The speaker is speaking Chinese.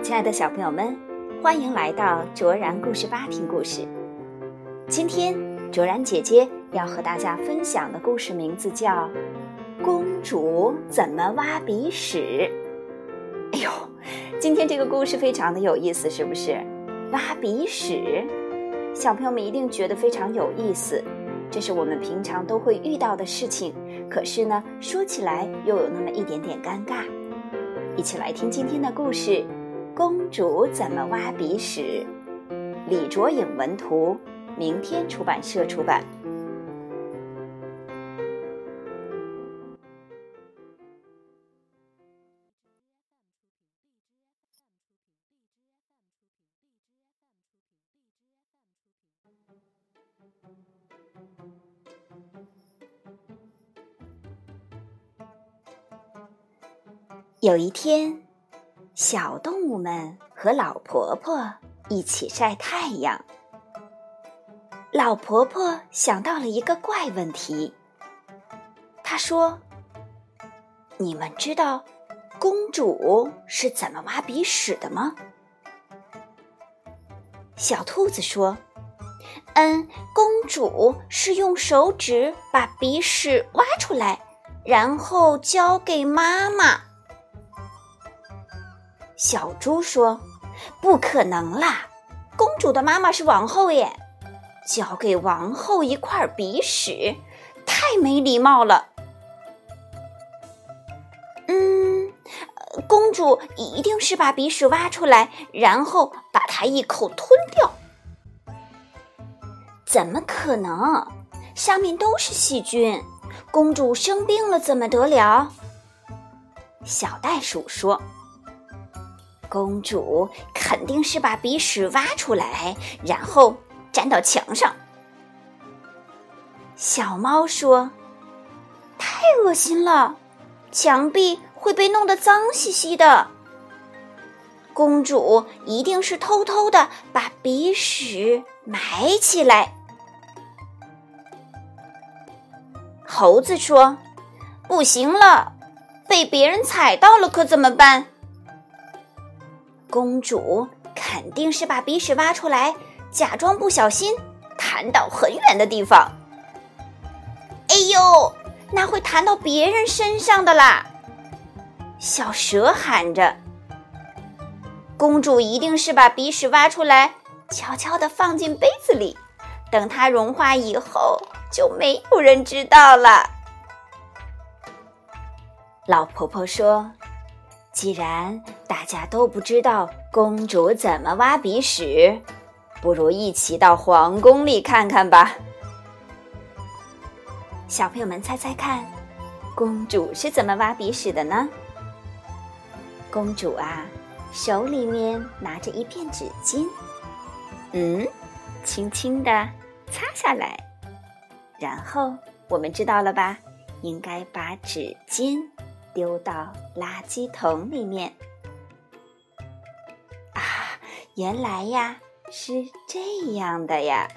亲爱的小朋友们，欢迎来到卓然故事吧听故事。今天卓然姐姐要和大家分享的故事名字叫《公主怎么挖鼻屎》。哎呦，今天这个故事非常的有意思，是不是？挖鼻屎，小朋友们一定觉得非常有意思。这是我们平常都会遇到的事情，可是呢，说起来又有那么一点点尴尬。一起来听今天的故事：公主怎么挖鼻屎？李卓颖文图，明天出版社出版。有一天，小动物们和老婆婆一起晒太阳。老婆婆想到了一个怪问题。她说：“你们知道公主是怎么挖鼻屎的吗？”小兔子说：“嗯，公主是用手指把鼻屎挖出来，然后交给妈妈。”小猪说：“不可能啦，公主的妈妈是王后耶，交给王后一块鼻屎，太没礼貌了。”嗯，公主一定是把鼻屎挖出来，然后把它一口吞掉。怎么可能？上面都是细菌，公主生病了怎么得了？小袋鼠说。公主肯定是把鼻屎挖出来，然后粘到墙上。小猫说：“太恶心了，墙壁会被弄得脏兮兮的。公主一定是偷偷的把鼻屎埋起来。”猴子说：“不行了，被别人踩到了可怎么办？”公主肯定是把鼻屎挖出来，假装不小心弹到很远的地方。哎呦，那会弹到别人身上的啦！小蛇喊着：“公主一定是把鼻屎挖出来，悄悄地放进杯子里，等它融化以后，就没有人知道了。”老婆婆说。既然大家都不知道公主怎么挖鼻屎，不如一起到皇宫里看看吧。小朋友们猜猜看，公主是怎么挖鼻屎的呢？公主啊，手里面拿着一片纸巾，嗯，轻轻地擦下来，然后我们知道了吧？应该把纸巾。丢到垃圾桶里面啊！原来呀是这样的呀。